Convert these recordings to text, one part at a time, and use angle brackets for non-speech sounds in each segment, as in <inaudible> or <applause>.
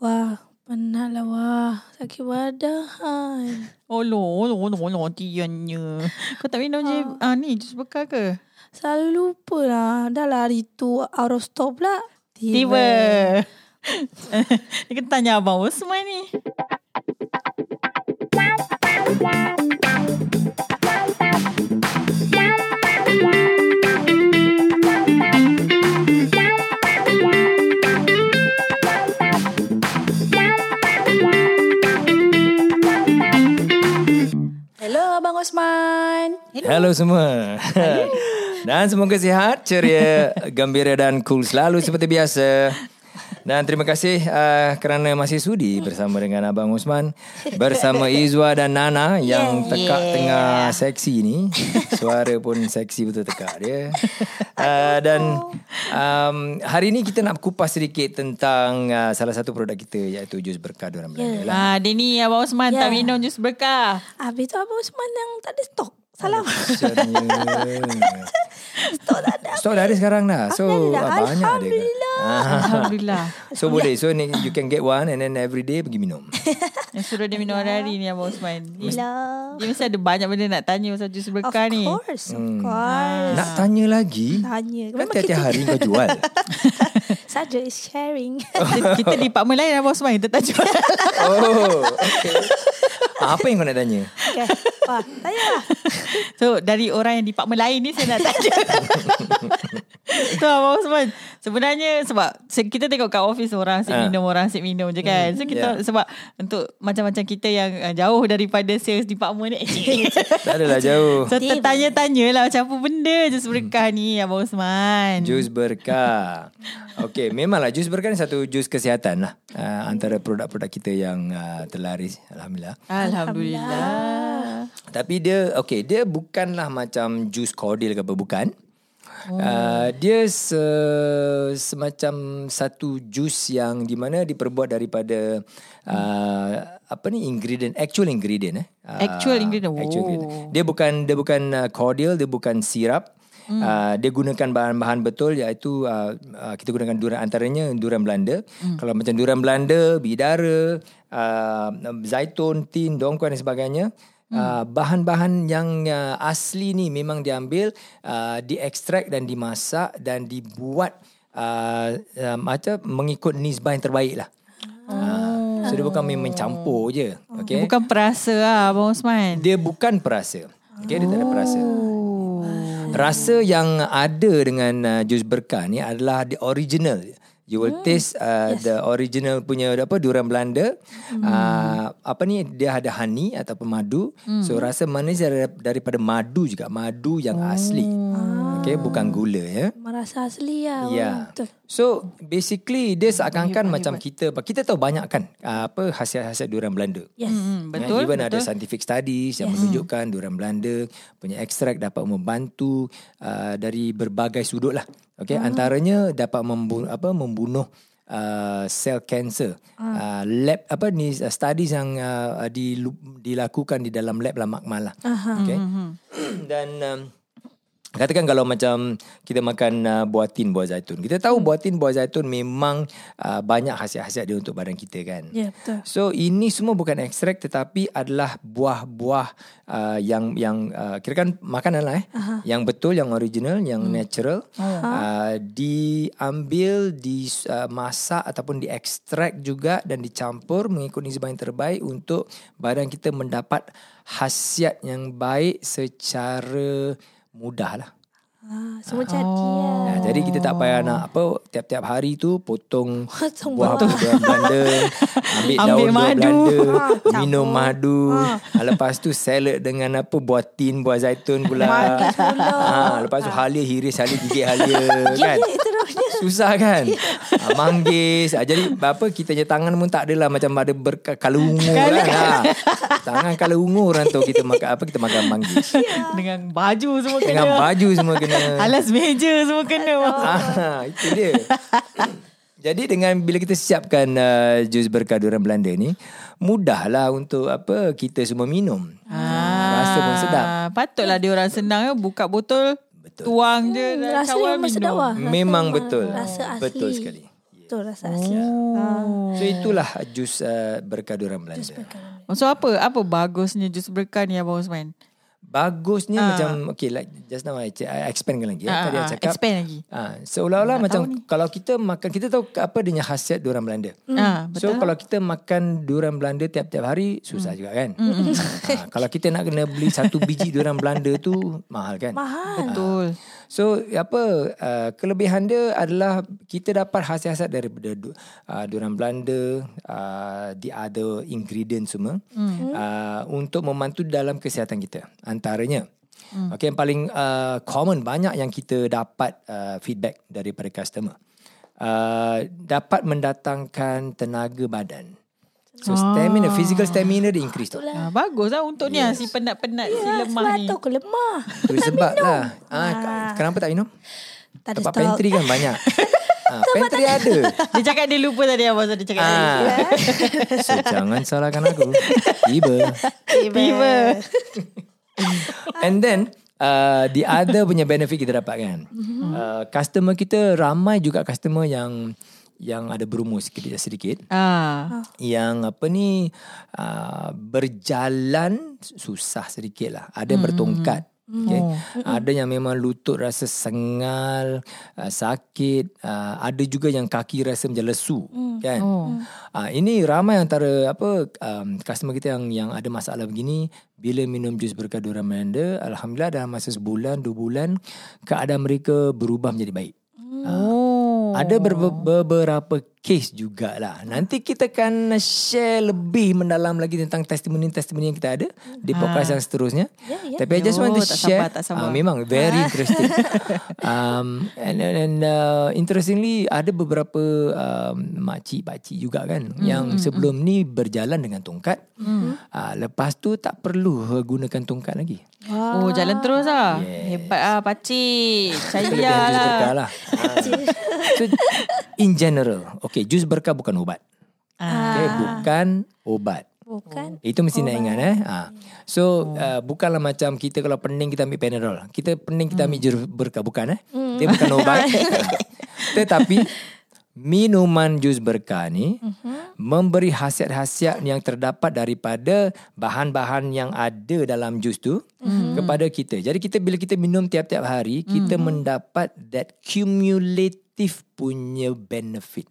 Wah, penat lah wah. Sakit badan. Oh lo, lo, lo, lo, tiannya. Kau tak minum je ah. ni jus bekal ke? Selalu lupa lah. Dah lah hari tu out of stock pula. Tiba. Ni <laughs> kena tanya Abang Osman ni. Hello semua. <laughs> dan semoga sihat, ceria, gembira dan cool selalu seperti biasa. Dan terima kasih uh, kerana masih sudi bersama dengan Abang Osman bersama Izwa dan Nana yang Yeah. tekak tengah seksi ni. Suara pun seksi betul tekak dia. Uh, dan um, hari ni kita nak kupas sedikit tentang uh, salah satu produk kita iaitu jus berkah orang Belanda lah. Ah, dia ni Abang Osman Ya. tak minum jus berkah. Habis tu Abang Osman yang tak ada stok. Maksudnya. stok tak ada. Stok dah ada sekarang dah. So Alhamdulillah. ah, banyak dia. Alhamdulillah. Ah. Alhamdulillah. So boleh So ni you can get one And then every day pergi minum <laughs> Yang suruh dia minum hari-hari ni Abang Osman. Dia, Hello. dia mesti ada banyak benda nak tanya pasal jus Of berkah ni. course. Of Hmm. course. Nak tanya lagi Tanya. Kan tiap-tiap hari kau jual <laughs> saja is sharing. <laughs> kita, kita department lain Abang Osman. Kita tak jual. Oh okay. Apa yang kau nak tanya okay. Wah, tanya lah. <laughs> So dari orang yang department lain ni saya nak tanya. so Abang Osman sebenarnya sebab se- kita tengok kat office orang asyik Ah. minum orang asyik minum je kan. So kita Yeah. sebab untuk macam-macam kita yang uh, jauh daripada sales department ni. <laughs> Tak <laughs> adalah jauh so tertanya-tanya lah macam apa benda je berkah ni Abang Osman. Jus berkah Okay Memanglah jus berkah ni Satu jus kesihatan lah uh, Antara produk-produk kita yang uh, Terlaris Alhamdulillah Alhamdulillah. Tapi dia Okay Dia bukanlah macam Jus cordial ke apa Bukan Uh, dia se, semacam satu jus yang di mana diperbuat daripada uh, apa ni ingredient actual ingredient eh uh, Actual ingredient. actual Oh. ingredient. dia bukan dia bukan uh, cordial dia bukan sirap Hmm. Uh, dia gunakan bahan-bahan betul iaitu uh, uh, kita gunakan durian antaranya durian Belanda. Hmm. Kalau macam durian Belanda, bidara, uh, zaitun, tin, dongkuan dan sebagainya. Uh, bahan-bahan yang uh, asli ni memang diambil, uh, diekstrak dan dimasak dan dibuat uh, uh, macam mengikut nisbah yang terbaik lah. Uh, so dia bukan main mencampur je. Okay? Bukan perasa lah Abang Osman. Dia bukan perasa. Okay, dia tak ada perasa. Oh. Rasa yang ada dengan uh, jus berkah ni adalah the original. You will taste uh, yes. the original punya apa durian Belanda. Hmm. Uh, apa ni dia ada honey ataupun madu. Hmm. So rasa manis dari- daripada madu juga, madu yang oh. asli. Okay, bukan gula ya. Merasa asli. Ya. orang. Betul. So basically dia seakan-akan macam kita kita tahu banyak kan uh, apa hasil-hasil durian Belanda. Yes. Hmm, Ya, betul. even betul. ada scientific studies yang menunjukkan durian Belanda punya ekstrak dapat membantu uh, dari berbagai sudut lah. Okay, antaranya dapat membunuh apa membunuh uh, sel kanser. Uh, lab apa ni uh, studies yang uh, dilu- dilakukan di dalam lab lah makmal lah. Okay. <clears throat> Dan um, Katakan kalau macam kita makan uh, buah tin buah zaitun. Kita tahu buah tin buah zaitun memang uh, banyak khasiat-khasiat dia untuk badan kita kan. Ya, betul. So ini semua bukan ekstrak tetapi adalah buah-buah uh, yang yang uh, kira kan makanan lah eh. Yang betul, yang original, yang natural. Uh, diambil, dimasak ataupun diekstrak juga dan dicampur mengikut nisbah yang terbaik untuk badan kita mendapat khasiat yang baik secara mudah lah. Ah, semua jadi lah. Nah, jadi kita tak payah nak apa tiap-tiap hari tu potong <laughs> Potong buah buah. buah Belanda, <laughs> ambil, Ambil daun buah madu. Belanda, minum madu. Ah, lepas tu salad dengan apa buah tin, buah zaitun pula. Ah, lepas tu halia hiris, halia gigit halia kan. Susah kan? <laughs> Ah, Manggis. Ah, Jadi apa Kita punya tangan pun tak adalah Macam ada berka, Kalau ungu kan? Ah. Tangan kalau ungu Orang tu kita makan Apa kita makan manggis. <laughs> Dengan baju semua kena. Dengan baju semua kena. Alas meja semua kena. ah, Itu dia. <laughs> Jadi dengan Bila kita siapkan uh, Jus berkah durian Belanda ni Mudahlah untuk apa Kita semua minum. Ah, Rasa pun sedap. Patutlah dia orang senang ya. Buka botol. Tuang je dan Rasa memang sedap minum. Rasa Memang betul Rasa asli. Betul sekali Betul rasa asli. Oh. So itulah jus uh, berkah durian Belanda. So apa apa bagusnya jus berkah ni Abang Osman? Bagusnya macam okay like just now I, I expandkan lagi. Ah, Uh, tadi ah, I cakap. expand lagi. Ah, seolah-olah macam kalau kita makan kita tahu apa dia khasiat durian Belanda. Ah, So kalau kita makan durian Belanda tiap-tiap hari susah juga kan. ha, <laughs> kalau kita nak kena beli satu biji durian Belanda tu mahal kan. Mahal. Betul. So apa uh, kelebihan dia adalah kita dapat khasiat-khasiat daripada uh, durian Belanda, uh, the other ingredient semua mm. uh, untuk membantu dalam kesihatan kita. Antaranya mm. Okay, yang paling uh, common banyak yang kita dapat uh, feedback daripada customer. Uh, dapat mendatangkan tenaga badan. So stamina, physical stamina dia increase tu. Ah, bagus lah untuk ni ah, si penat-penat si Ya, lemah sebab ni. tu aku lemah. Tu sebab lah. Ah, ka- kenapa tak minum? Tak ada Tempat stok. pantry kan banyak. <laughs> ah, pantry ada. Dia cakap dia lupa tadi Abang Osman dia cakap. tadi. Ah. So jangan salahkan aku. Tiba. Tiba. <laughs> <laughs> <laughs> And then uh, the other punya benefit kita dapat kan. Uh, customer kita ramai juga customer yang yang ada berumur sedikit sedikit. Ah. Yang apa ni uh, berjalan susah sedikit lah. Ada hmm. bertongkat. Okay. Oh. Ada yang memang lutut rasa sengal, uh, sakit. Uh, ada juga yang kaki rasa macam lesu. Kan? Oh. Uh, ini ramai antara apa um, customer kita yang yang ada masalah begini. Bila minum jus berkah durian Melanda, Alhamdulillah dalam masa sebulan, dua bulan, keadaan mereka berubah menjadi baik. Oh. Ada ber- beberapa case jugalah. Nanti kita akan share lebih mendalam lagi tentang testimoni-testimoni yang kita ada di podcast yang seterusnya. Ya, ya. Tapi I just want to tak share. sabar, tak sabar. Ah, memang very interesting. <laughs> um, and and, and uh, interestingly ada beberapa um, makcik pakcik juga kan Hmm, yang sebelum ni berjalan dengan tongkat. Uh, lepas tu tak perlu gunakan tongkat lagi. Oh, jalan terus lah. Hebat <laughs> ah pakcik. Saya lah. lah. So, in general, okay, jus berkah bukan ubat. Okay, bukan obat. Bukan. Itu mesti nak ingat eh. Ha. So uh, bukanlah macam kita kalau pening kita ambil Panadol. Kita pening kita ambil jus berkah bukan eh. Dia bukan obat. <laughs> Tetapi minuman jus berkah ni memberi khasiat-khasiat yang terdapat daripada bahan-bahan yang ada dalam jus tu kepada kita. Jadi kita bila kita minum tiap-tiap hari, kita mendapat that cumulative punya benefit.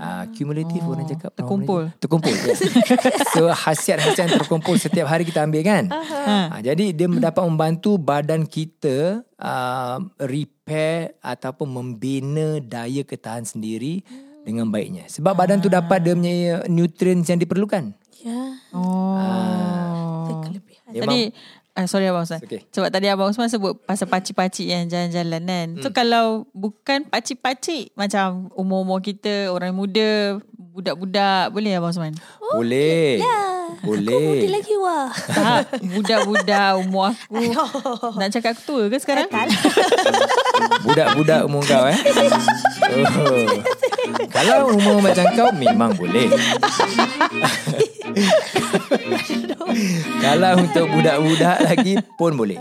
Ah, cumulative orang cakap Terkumpul. Melayu? Terkumpul. Yes. <laughs> so khasiat-khasiat yang terkumpul setiap hari kita ambil kan. Ha, jadi dia dapat membantu badan kita uh, repair ataupun membina daya ketahan sendiri dengan baiknya. Sebab badan tu dapat dia punya nutrients yang diperlukan. Ya. Oh. Itu kelebihan. Tadi uh, sorry Abang Osman. Okay. Sebab tadi Abang Osman sebut pasal pakcik-pakcik yang jalan-jalan kan. So kalau bukan pakcik-pakcik macam umur-umur kita, orang muda, budak-budak, boleh Abang Osman? Boleh. Boleh Boleh. lagi wah. Tak, budak-budak umur aku. Nak cakap aku tua ke sekarang? Budak-budak umur kau eh. Oh. <laughs> Kalau umur macam kau memang boleh. <laughs> <laughs> Kalau untuk budak-budak lagi pun boleh.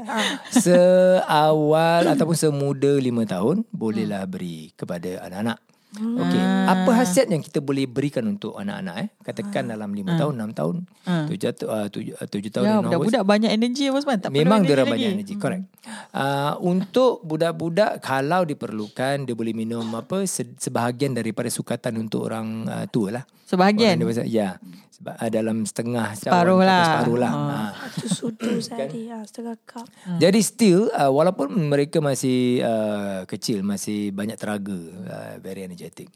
Seawal ataupun semuda lima tahun bolehlah beri kepada anak-anak. Okey, apa khasiat yang kita boleh berikan untuk anak-anak eh? Katakan dalam lima tahun, enam tahun, tujuh, uh, tujuh, uh, tujuh tahun Ya, budak-budak banyak energi Abang Osman. Tak Memang dia lagi. banyak energi Correct uh, Untuk budak-budak Kalau diperlukan Dia boleh minum apa se- Sebahagian daripada sukatan Untuk orang uh, tua lah Sebahagian? Orang dewasa, Ya Sebab uh, dalam setengah Separuh cawan, lah. Separuh lah Oh. uh. Satu sudu sehari. Ha, setengah cup. Jadi still uh, Walaupun mereka masih uh, Kecil Masih banyak teraga uh, Very energetic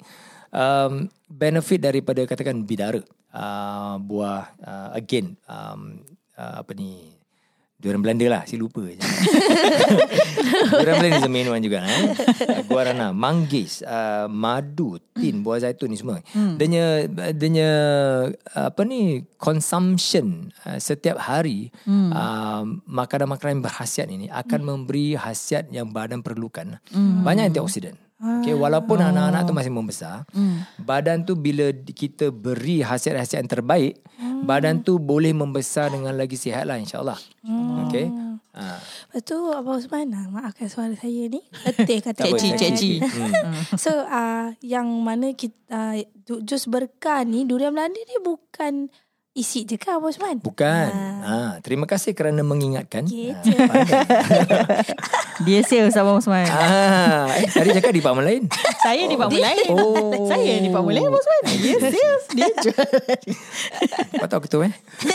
um, Benefit daripada Katakan bidara uh, Buah uh, Again um, uh, Apa ni Durian Belanda lah Saya lupa je <laughs> Durian Belanda is the main one juga eh? Guarana Manggis uh, Madu Tin Buah zaitun ni semua hmm. Danya Danya Apa ni Consumption uh, Setiap hari hmm. uh, Makanan-makanan yang berkhasiat ini Akan hmm. memberi khasiat Yang badan perlukan hmm. Banyak antioksidan Okay, walaupun anak-anak tu masih membesar, badan tu bila kita beri khasiat-khasiat yang terbaik, badan tu boleh membesar dengan lagi sihat lah insyaAllah. Okay. Ha. Lepas tu Abang Osman ah, Maafkan suara saya ni Letih kata Ceci, orang. ceci. So uh, Yang mana kita uh, Jus berkah ni Durian Belanda ni bukan Isi je kan Abang Osman Bukan. Ha. terima kasih kerana mengingatkan. Gitu. Ha, pandai. <laughs> Dia sales Abang Osman. ah, eh, tadi cakap di department lain. Saya di Pak lain. Oh. Saya di Pak lain Abang Osman. Dia <laughs> sales. Dia jual. Kau tahu ketua eh? <laughs>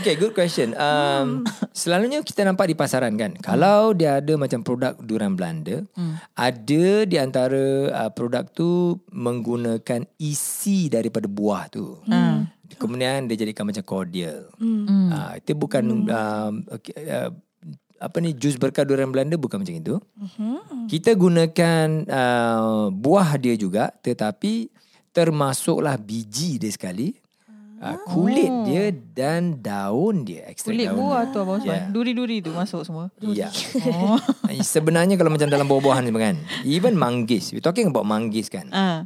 okay, good question. Um, selalunya kita nampak di pasaran kan. Kalau dia ada macam produk durian Belanda, ada di antara uh, produk tu menggunakan isi daripada buah tu. Hmm. Kemudian dia jadikan macam cordial. Hmm. Uh, itu bukan um, okay, uh, apa ni jus berkah durian Belanda bukan macam itu. Kita gunakan uh, buah dia juga tetapi termasuklah biji dia sekali. Uh, kulit dia dan daun dia ekstrak Kulit daun buah dia. tu Abang Osman. Yeah. Duri-duri tu masuk semua. Ya. Eh, <laughs> Sebenarnya kalau macam dalam buah-buahan semua kan. Even manggis. We talking about manggis kan. Ah.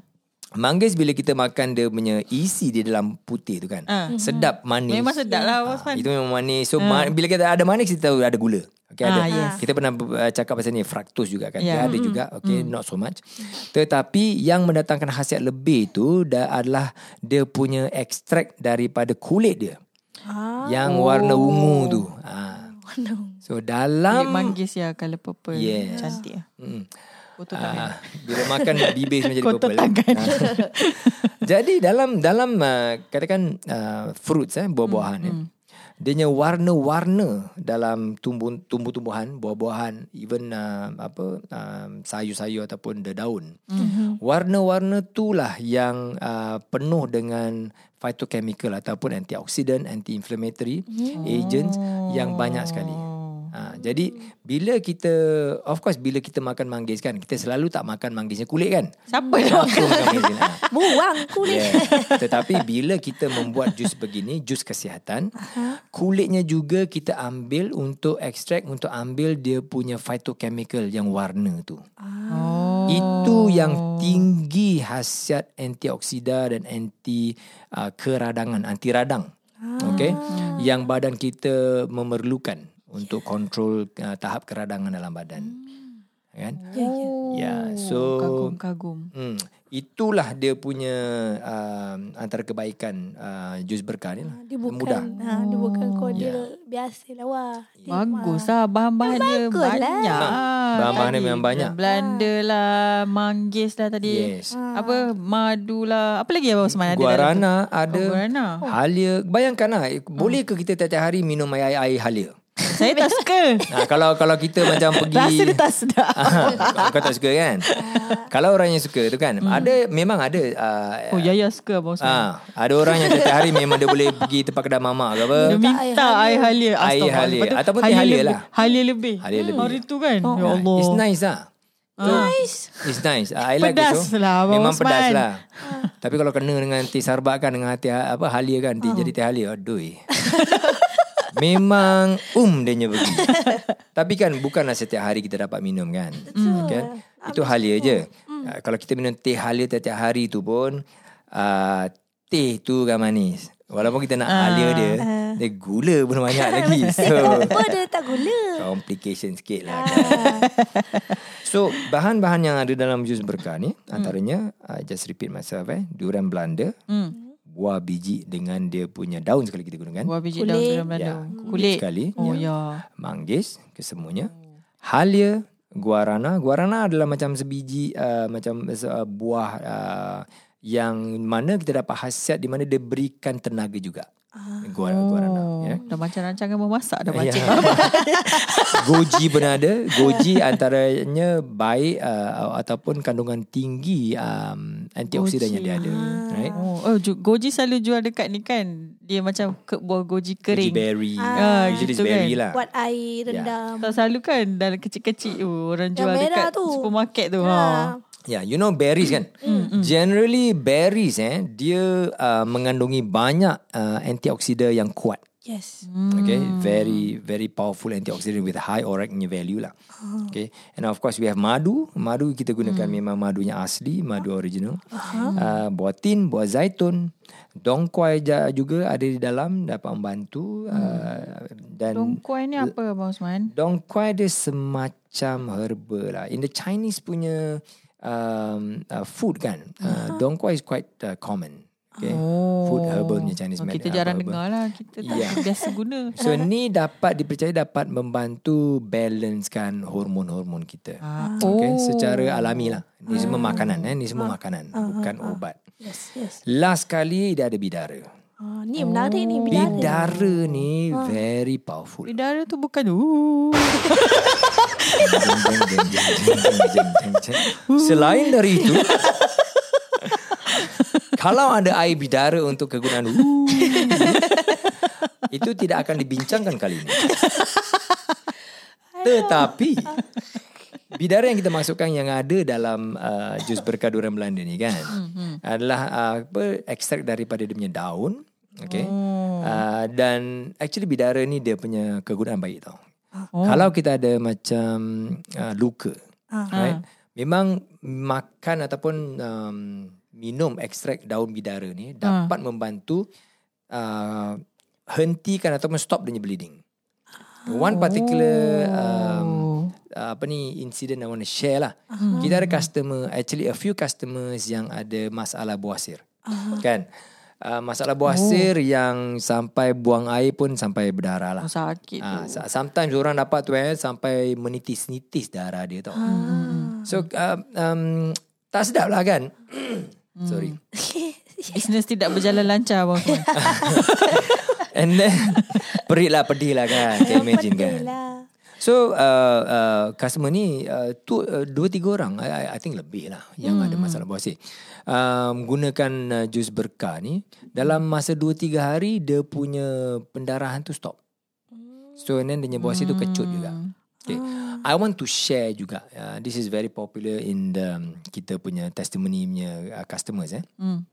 Manggis bila kita makan dia punya isi di dalam putih tu kan. Ah. Sedap manis. Memang sedap lah Ah, Osman. itu memang manis. So ma- bila kita ada manis kita tahu ada gula. Okay, ada. Ah, yes. Kita pernah uh, cakap pasal ni fructose juga kan. Yeah. Dia ada juga. Okay, not so much. Tetapi yang mendatangkan khasiat lebih tu dah adalah dia punya ekstrak daripada kulit dia. Ah, Yang warna ungu tu. Ah. warna. So Kulit dalam manggis ya Color purple. Yes. Cantik lah. Hmm. Foto tangan. Ah, bila makan bibir semua jadi Kotor purple. tangan. Ah. jadi dalam dalam uh, katakan uh, fruits eh buah-buahan Hmm, eh. Dia punya warna-warna dalam tumbuh tumbuh-tumbuhan, buah-buahan, even uh, apa um, sayur-sayur ataupun daun. Hmm. Warna-warna itulah yang uh, penuh dengan phytochemical ataupun antioxidant, anti-inflammatory agents yang banyak sekali. Ha, jadi bila kita of course bila kita makan manggis kan kita selalu tak makan manggisnya kulit kan. Siapa yang makan manggis. Ha. Buang kulit. Yeah. Tetapi bila kita membuat jus begini, jus kesihatan, kulitnya juga kita ambil untuk ekstrak untuk ambil dia punya phytochemical yang warna tu. Oh. Itu yang tinggi khasiat antioksida dan anti uh, keradangan, anti radang. Okay? Yang badan kita memerlukan untuk kontrol uh, tahap keradangan dalam badan. Kan? Oh. Ya, so kagum-kagum. Hmm, itulah dia punya um, antara kebaikan uh, jus berkah ni lah. Dia bukan Mudah. ha, dia bukan kodil Ya. biasa lah wah. Dia Bagus lah bahan-bahan dia lah. banyak. Bahan-bahan dia memang banyak. Belanda lah, manggis lah tadi. Yes. Apa madu lah. Apa lagi Abang Osman ada? Guarana ada. Oh, guarana. Halia. Bayangkanlah, boleh ke kita tiap-tiap hari minum air air halia? <laughs> Saya tak suka. Ha, kalau kalau kita macam pergi Rasa dia tak sedap. <laughs> Ah, Kau tak suka kan? kalau orang yang suka tu kan, ada memang ada uh, Oh, Yaya suka Abang Osman. ah, ada orang yang tiap-tiap hari memang dia boleh pergi tempat kedai mamak ke apa. Dia minta air halia. Air halia. Ataupun teh halia lebih. lah. Halia lebih. Halia lebih. Hari tu kan. Ya Ah, Allah. It's nice lah. Nice. It's nice. I like Pedas also. lah, Abang Memang Osman. pedas lah. Tapi kalau kena dengan teh sarbak kan dengan teh apa halia kan, dia jadi teh halia. Aduh. <laughs> Memang um dia nya pergi. Tapi kan bukanlah setiap hari kita dapat minum kan. Kan? Itu halia je. Uh, kalau kita minum teh halia setiap hari tu pun uh, teh tu kan manis. Walaupun kita nak halia dia, dia gula pun banyak lagi. <laughs> So Apa dia tak gula? complication sikit lah kan. So bahan-bahan yang ada dalam jus berkah ni antaranya I just repeat myself eh durian Belanda, Hmm. Buah biji dengan dia punya daun sekali kita gunakan. Buah biji Kulit. daun durian Belanda. Ya, Kulit. sekali. Oh ya. Manggis kesemuanya. Halia, guarana. Guarana adalah macam sebiji uh, macam uh, buah uh, yang mana kita dapat khasiat di mana dia berikan tenaga juga. Guarana, guarana Oh, ya. dah macam rancangan memasak dah Ya. baca. <laughs> Goji pun ada. Goji antaranya baik uh, ataupun kandungan tinggi um, antioksidan yang dia ada. Right? Oh, oh ju- goji selalu jual dekat ni kan. Dia macam ke, buah goji Goji kering. berry. Ah, Usually gitu it's berry kan. lah. Buat air rendam. Tak selalu kan dalam kecil-kecil oh, orang Yang jual dekat tu. supermarket tu. Ha. Ha. Yeah, you know berries kan? Generally berries eh dia uh, mengandungi banyak uh, antioksidan yang kuat. Yes. Okay, very very powerful antioxidant with high oracnia value lah. Okay, and of course we have madu. Madu kita gunakan memang madunya asli, madu original. Uh, buah tin, buah zaitun, dongkuai ja- juga ada di dalam dapat membantu. Uh, dan Dongkuai ni apa Abang Osman? dongkuai dia semacam herba lah. In the Chinese punya um, uh, food kan, uh, dongkuai is quite uh, common. Okay. Oh. Food herbal ni Chinese oh, medicine. Kita jarang herbal. dengar lah. Kita tak yeah. <laughs> biasa guna. So ni dapat dipercaya dapat membantu balancekan hormon-hormon kita. Ah. Okay. Oh. Secara alami lah. Ni semua ah. makanan. Eh. Ni semua ah. makanan. Ah. Bukan ah. ah. ubat. Yes, yes. Last kali dia ada bidara. Ah, ni oh. menarik ni bidara. Bidara ni ah. very powerful. Bidara tu bukan... Selain dari itu... <laughs> Kalau ada air bidara untuk kegunaan uh, <laughs> Itu tidak akan dibincangkan kali ini. Tetapi Bidara yang kita masukkan yang ada dalam uh, jus berkah durian Belanda ni kan adalah uh, apa ekstrak daripada dia punya daun okay? Uh, dan actually bidara ni dia punya kegunaan baik tau. Kalau kita ada macam uh, luka right? Memang makan ataupun um, minum ekstrak daun bidara ni dapat membantu uh, hentikan ataupun stop dia bleeding one particular um, uh, apa ni incident I want to share lah. Uh-huh. Kita ada customer actually a few customers yang ada masalah buasir. Uh-huh. Kan? Uh, masalah buasir oh. yang sampai buang air pun sampai berdarah lah. Oh, sakit Ah, tu. uh, sometimes orang dapat tu eh sampai menitis-nitis darah dia tau. Uh. So uh, um, tak sedap lah kan? <clears throat> Sorry. <laughs> Bisnes tidak berjalan lancar Abang Osman. <laughs> And then perit lah pedih lah kan. Can imagine kan. Lah. So uh, uh, customer ni uh, tu uh, dua tiga orang I, I, think lebih lah yang ada masalah buasir. Um, gunakan uh, jus berkah ni dalam masa dua tiga hari dia punya pendarahan tu stop. So and then dia punya buasir tu kecut juga. Okay. I want to share juga. Uh, this is very popular in the um, kita punya testimony punya uh, customers eh. Hmm.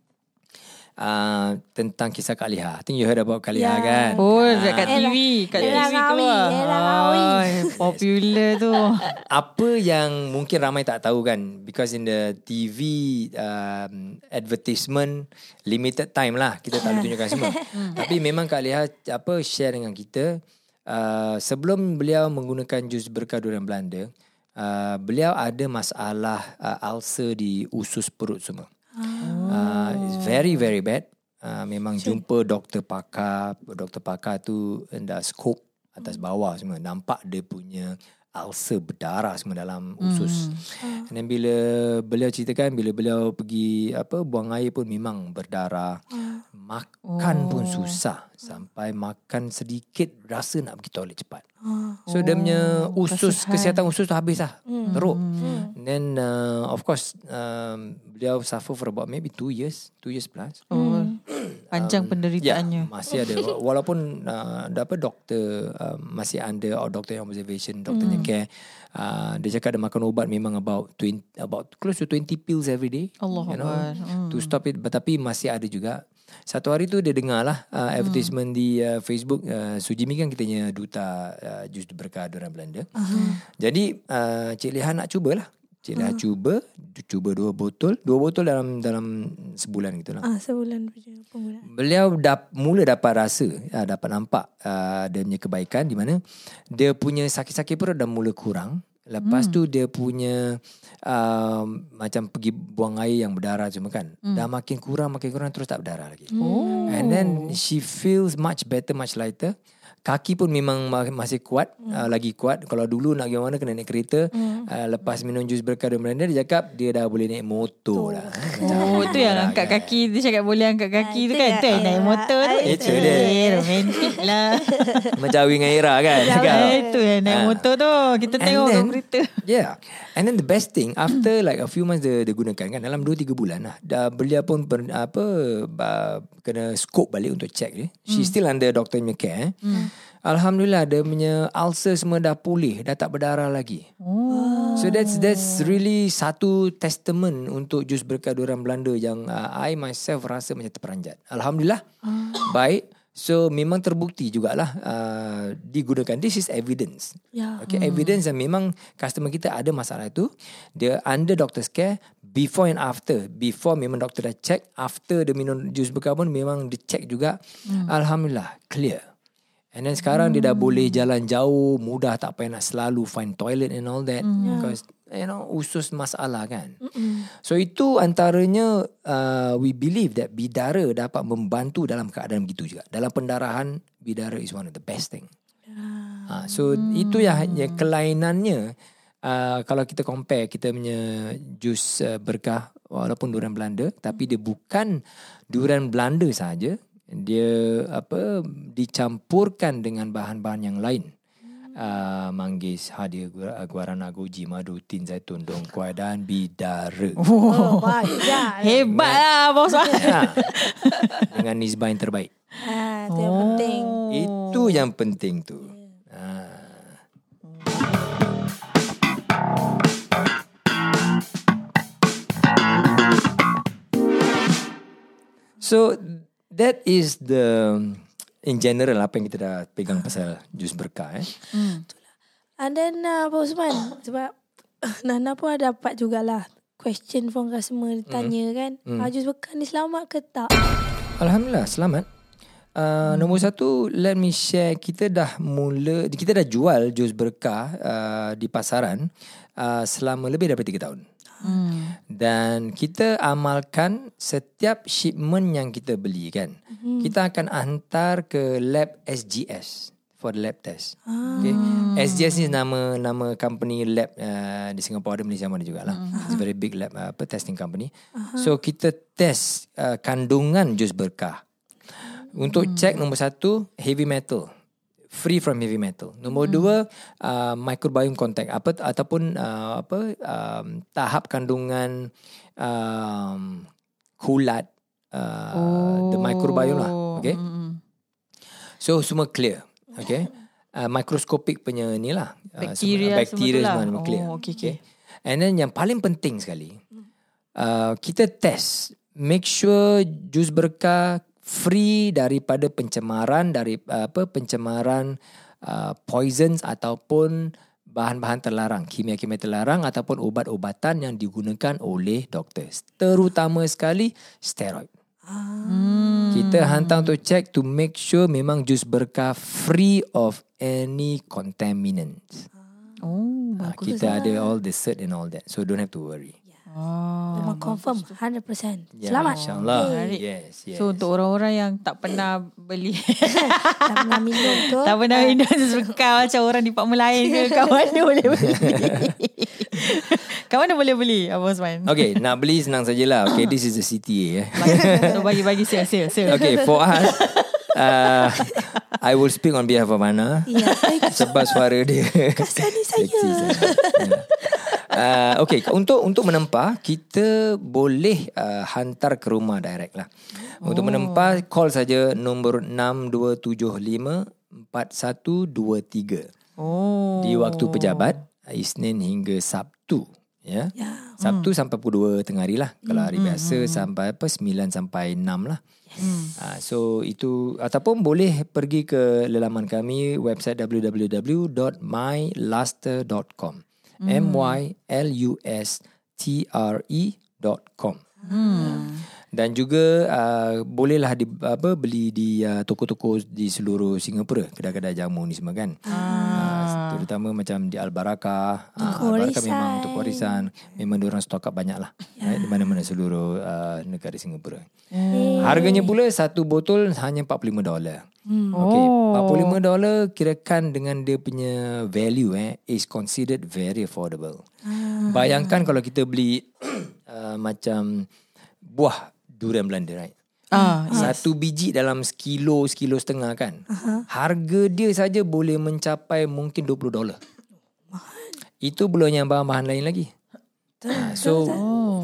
Uh, tentang kisah Kak Liha. I think you heard about Kak Liha kan? Oh, dekat TV. Kat Ella TV Rawi, keluar. Ella Rawi. Ay, Popular tu. <laughs> apa yang mungkin ramai tak tahu kan because in the TV um, advertisement limited time lah kita tak boleh tunjukkan semua <laughs> tapi memang Kak Leah apa share dengan kita uh, sebelum beliau menggunakan jus berkah durian Belanda uh, beliau ada masalah uh, ulcer di usus perut semua. Uh, it's very very bad. Uh, memang jumpa doktor pakar doktor pakar tu dah scope atas bawah semua nampak dia punya ulcer berdarah semua dalam usus. Hmm. Dan bila beliau ceritakan bila beliau pergi apa buang air pun memang berdarah. Makan pun susah sampai makan sedikit rasa nak pergi toilet cepat. So dia punya usus kesihatan usus tu habis lah. Teruk. And then uh, of course um, beliau suffer for about maybe two years, two years plus. Oh, panjang Ya, penderitaannya. masih ada <laughs> walaupun uh, apa doktor uh, masih under or doctor observation, doktornya Hmm. care. Uh, dia cakap dia makan ubat memang about 20 about close to 20 pills every day. Allah you know. Hmm. to stop it but, tapi masih ada juga. Satu hari tu dia dengar lah uh, advertisement di uh, Facebook uh, Sujimi kan kitanya duta uh, jus berkah orang Belanda. Uh-huh. Jadi uh, Cik Leha nak cubalah. Cik Leha cuba, cuba dua botol, dua botol dalam dalam sebulan gitu lah. Ah, sebulan punya penggunaan. Beliau dap, mula dapat rasa, uh, dapat nampak uh, dia punya kebaikan di mana dia punya sakit-sakit perut dah mula kurang. Lepas hmm. tu dia punya uh, macam pergi buang air yang berdarah cuma kan. Hmm. Dah makin kurang, makin kurang terus tak berdarah lagi. Oh. And then she feels much better, much lighter. Kaki pun memang ma- masih kuat, hmm. uh, lagi kuat. Kalau dulu nak pergi mana kena naik kereta. Hmm. Uh, lepas minum jus berkah dan Belanda, dia cakap dia dah boleh naik motor dah. Oh, tu yang angkat kaki. Dia cakap boleh angkat kaki tu itu kan. Tu yang naik motor tu. Itu dia. Eh, romantik lah. <laughs> Macam Awi dengan Ira kan. cakap. Eh, tu yang naik motor tu. Kita tengok kat then- berita. Yeah. And then the best thing after like a few months dia, dia gunakan kan dalam 2 3 bulan lah. Dah beliau pun ber, apa uh, kena scope balik untuk check dia. She still under doctor punya care. Alhamdulillah dia punya ulcer semua dah pulih, dah tak berdarah lagi. Oh. So that's that's really satu testament untuk jus berkah orang Belanda yang uh, I myself rasa macam terperanjat. Alhamdulillah. Baik. So memang terbukti jugalah uh, digunakan. This is evidence. Ya. Okay, evidence yang memang customer kita ada masalah itu. Dia under doctor's care before and after. Before memang doktor dah check. After dia minum jus berkah pun memang dia check juga. Alhamdulillah, clear. And then sekarang dia dah boleh jalan jauh, mudah tak payah nak selalu find toilet and all that. Because you know usus masalah kan. So itu antaranya uh, we believe that bidara dapat membantu dalam keadaan begitu juga. Dalam pendarahan bidara is one of the best thing. Ha, so itu yang, yang kelainannya uh, kalau kita compare kita punya jus uh, berkah walaupun durian Belanda tapi dia bukan durian Belanda saja dia apa dicampurkan dengan bahan-bahan yang lain. Uh, manggis, hadir, gua- guarana, goji, madu, tin, zaitun, dongkuai dan bidara. Oh, banyak. Hebat lah bos. Ha. Dengan nisbah yang terbaik. Ha, itu yang penting. Itu yang penting tu. Ha. So that is the in general apa yang kita dah pegang pasal jus berkah eh. And then uh, Pak Usman Sebab <coughs> Nana pun ada dapat jugalah Question from customer Tanya kan mm. Jus bekan ni selamat ke tak Alhamdulillah selamat. Uh, nombor satu let me share kita dah mula kita dah jual jus berkah uh, di pasaran uh, selama lebih daripada 3 tahun. Hmm. Dan kita amalkan setiap shipment yang kita beli kan. Mm-hmm. Kita akan hantar ke lab SGS for the lab test. Ah. Okay. SGS ni nama nama company lab uh, di Singapore ada Malaysia mana jugalah. Mm-hmm. It's a very big lab uh, apa testing company. Uh-huh. So kita test uh, kandungan jus berkah. Untuk mm. check nombor satu heavy metal free from heavy metal. Nombor hmm. dua uh, microbiome contact apa ataupun uh, apa um, tahap kandungan um, kulat uh, oh. the microbiome lah. Okay. Hmm. So semua clear. Okay. Uh, mikroskopik punya ni lah. Uh, Bakteria semua, bakteria semua semua lah. clear. Oh, okay, okay. And then yang paling penting sekali, uh, kita test, make sure jus berkah free daripada pencemaran dari uh, apa pencemaran uh, poisons ataupun bahan-bahan terlarang, kimia-kimia terlarang ataupun ubat-ubatan yang digunakan oleh doktor. Terutama sekali steroid. Hmm. Kita hantar untuk check to make sure memang jus berkah free of any contaminants. Oh, Uh, bagus. kita ada all the cert and all that. So don't have to worry. Oh. Memang confirm 100% Ya, Selamat InsyaAllah. Yes, yes. So untuk orang-orang yang tak pernah beli <laughs> Tak pernah minum tu Tak pernah minum Suka macam orang di department lain ke <laughs> Kat mana boleh beli <laughs> Kat mana boleh beli Abang Osman Okay, nak beli senang sajalah. Okay, this is the CTA. Eh. So bagi-bagi sale sale sale Okay, for us, uh, I will speak on behalf of Ana. Eh, Sebab suara dia Kasani saya sangat. Uh, okay, untuk untuk menempah kita boleh uh, hantar ke rumah direct lah. Untuk menempah call saja nombor 6275 4123 Oh di waktu pejabat Isnin hingga Sabtu ya. Ya Sabtu sampai pukul 2 tengah hari lah. Kalau hari biasa sampai apa 9 sampai 6 lah. Yes. Uh, so itu ataupun boleh pergi ke lelaman kami website www.myluster.com. M Y L U S T R E.com. Hmm. Dan juga uh, bolehlah di, apa beli di uh, toko-toko di seluruh Singapura, kedai-kedai jamu ni semua kan. Ah. Uh, terutama macam di Al-Barakah. Uh, Al-Barakah memang untuk warisan. Memang diorang stok up banyak lah. Yeah. Right, di mana-mana seluruh uh, negara Singapura. Hmm. Harganya pula satu botol hanya 45 dolar. Hmm. Okay, Oh. 45 dolar kirakan dengan dia punya value eh is considered very affordable. Ah. Bayangkan kalau kita beli uh, <coughs> macam buah durian Belanda right. Ah, Satu biji dalam sekilo, sekilo setengah kan. Uh-huh. Harga dia saja boleh mencapai mungkin 20 dolar. Itu belum yang bahan-bahan lain lagi. Ha, so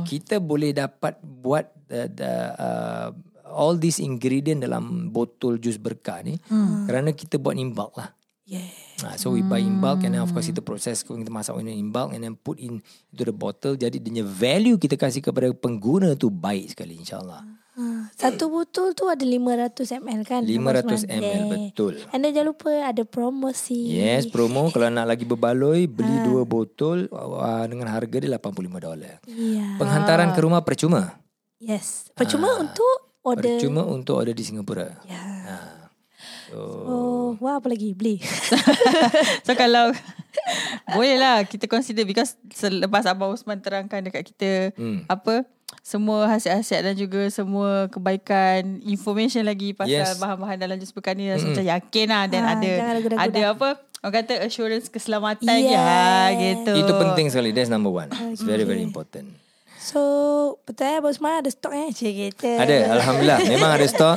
kita boleh dapat buat the, the, uh, all these ingredient dalam botol jus berkah ni hmm. kerana kita buat in bulk lah. Yeah Ha, so we buy in bulk and then of course kita proses kita masak in bulk and then put in into the bottle jadi dia value kita kasih kepada pengguna tu baik sekali insyaallah. Ha, satu botol tu ada 500 ml kan? 500 ml, betul. And then jangan lupa ada promosi. Yes, promo <laughs> kalau nak lagi berbaloi beli dua botol uh, dengan harga dia 85 dolar. Ya. Penghantaran ke rumah percuma. Yes. Percuma untuk order. Percuma untuk order di Singapura. Ya. So, Oh, wah apa lagi? Beli. <laughs> So kalau boleh lah kita consider because selepas Abang Osman terangkan dekat kita Hmm. apa semua hasiat-hasiat dan juga semua kebaikan information lagi pasal Yes. bahan-bahan dalam jus bekar ni rasa macam yakin lah dan Ah, ada ada dah. apa orang kata assurance keselamatan je ha, gitu. itu penting sekali. That's number one. It's very very important. So, betul eh Bos Man ada stok eh? Cik kita. Ada, alhamdulillah. Memang ada stok.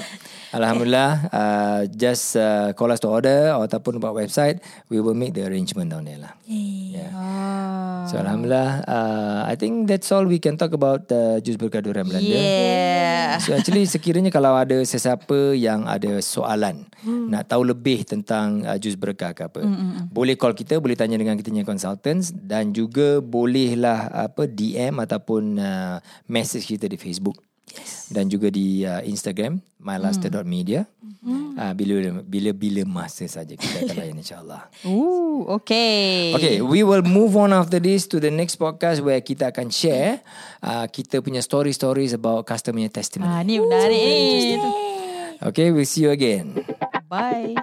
Alhamdulillah. Uh, just uh, call us to order ataupun buat website. We will make the arrangement down there lah. Yeah. Ah. So Alhamdulillah. Uh, I think that's all we can talk about uh, jus berkah durian Belanda. Yeah. So actually sekiranya kalau ada sesiapa yang ada soalan hmm. nak tahu lebih tentang uh, jus berkah ke apa, hmm. boleh call kita, boleh tanya dengan kita punya consultants dan juga bolehlah apa DM ataupun uh, message kita di Facebook. Yes. Dan juga di uh, Instagram mylaster.media. Hmm. Uh, bila bila bila masa saja kita akan layan <laughs> insyaallah. Ooh, okay. Okay, we will move on after this to the next podcast where kita akan share uh, kita punya story-stories about customer testimony. Ah, ni menarik. Okay, we'll see you again. Bye.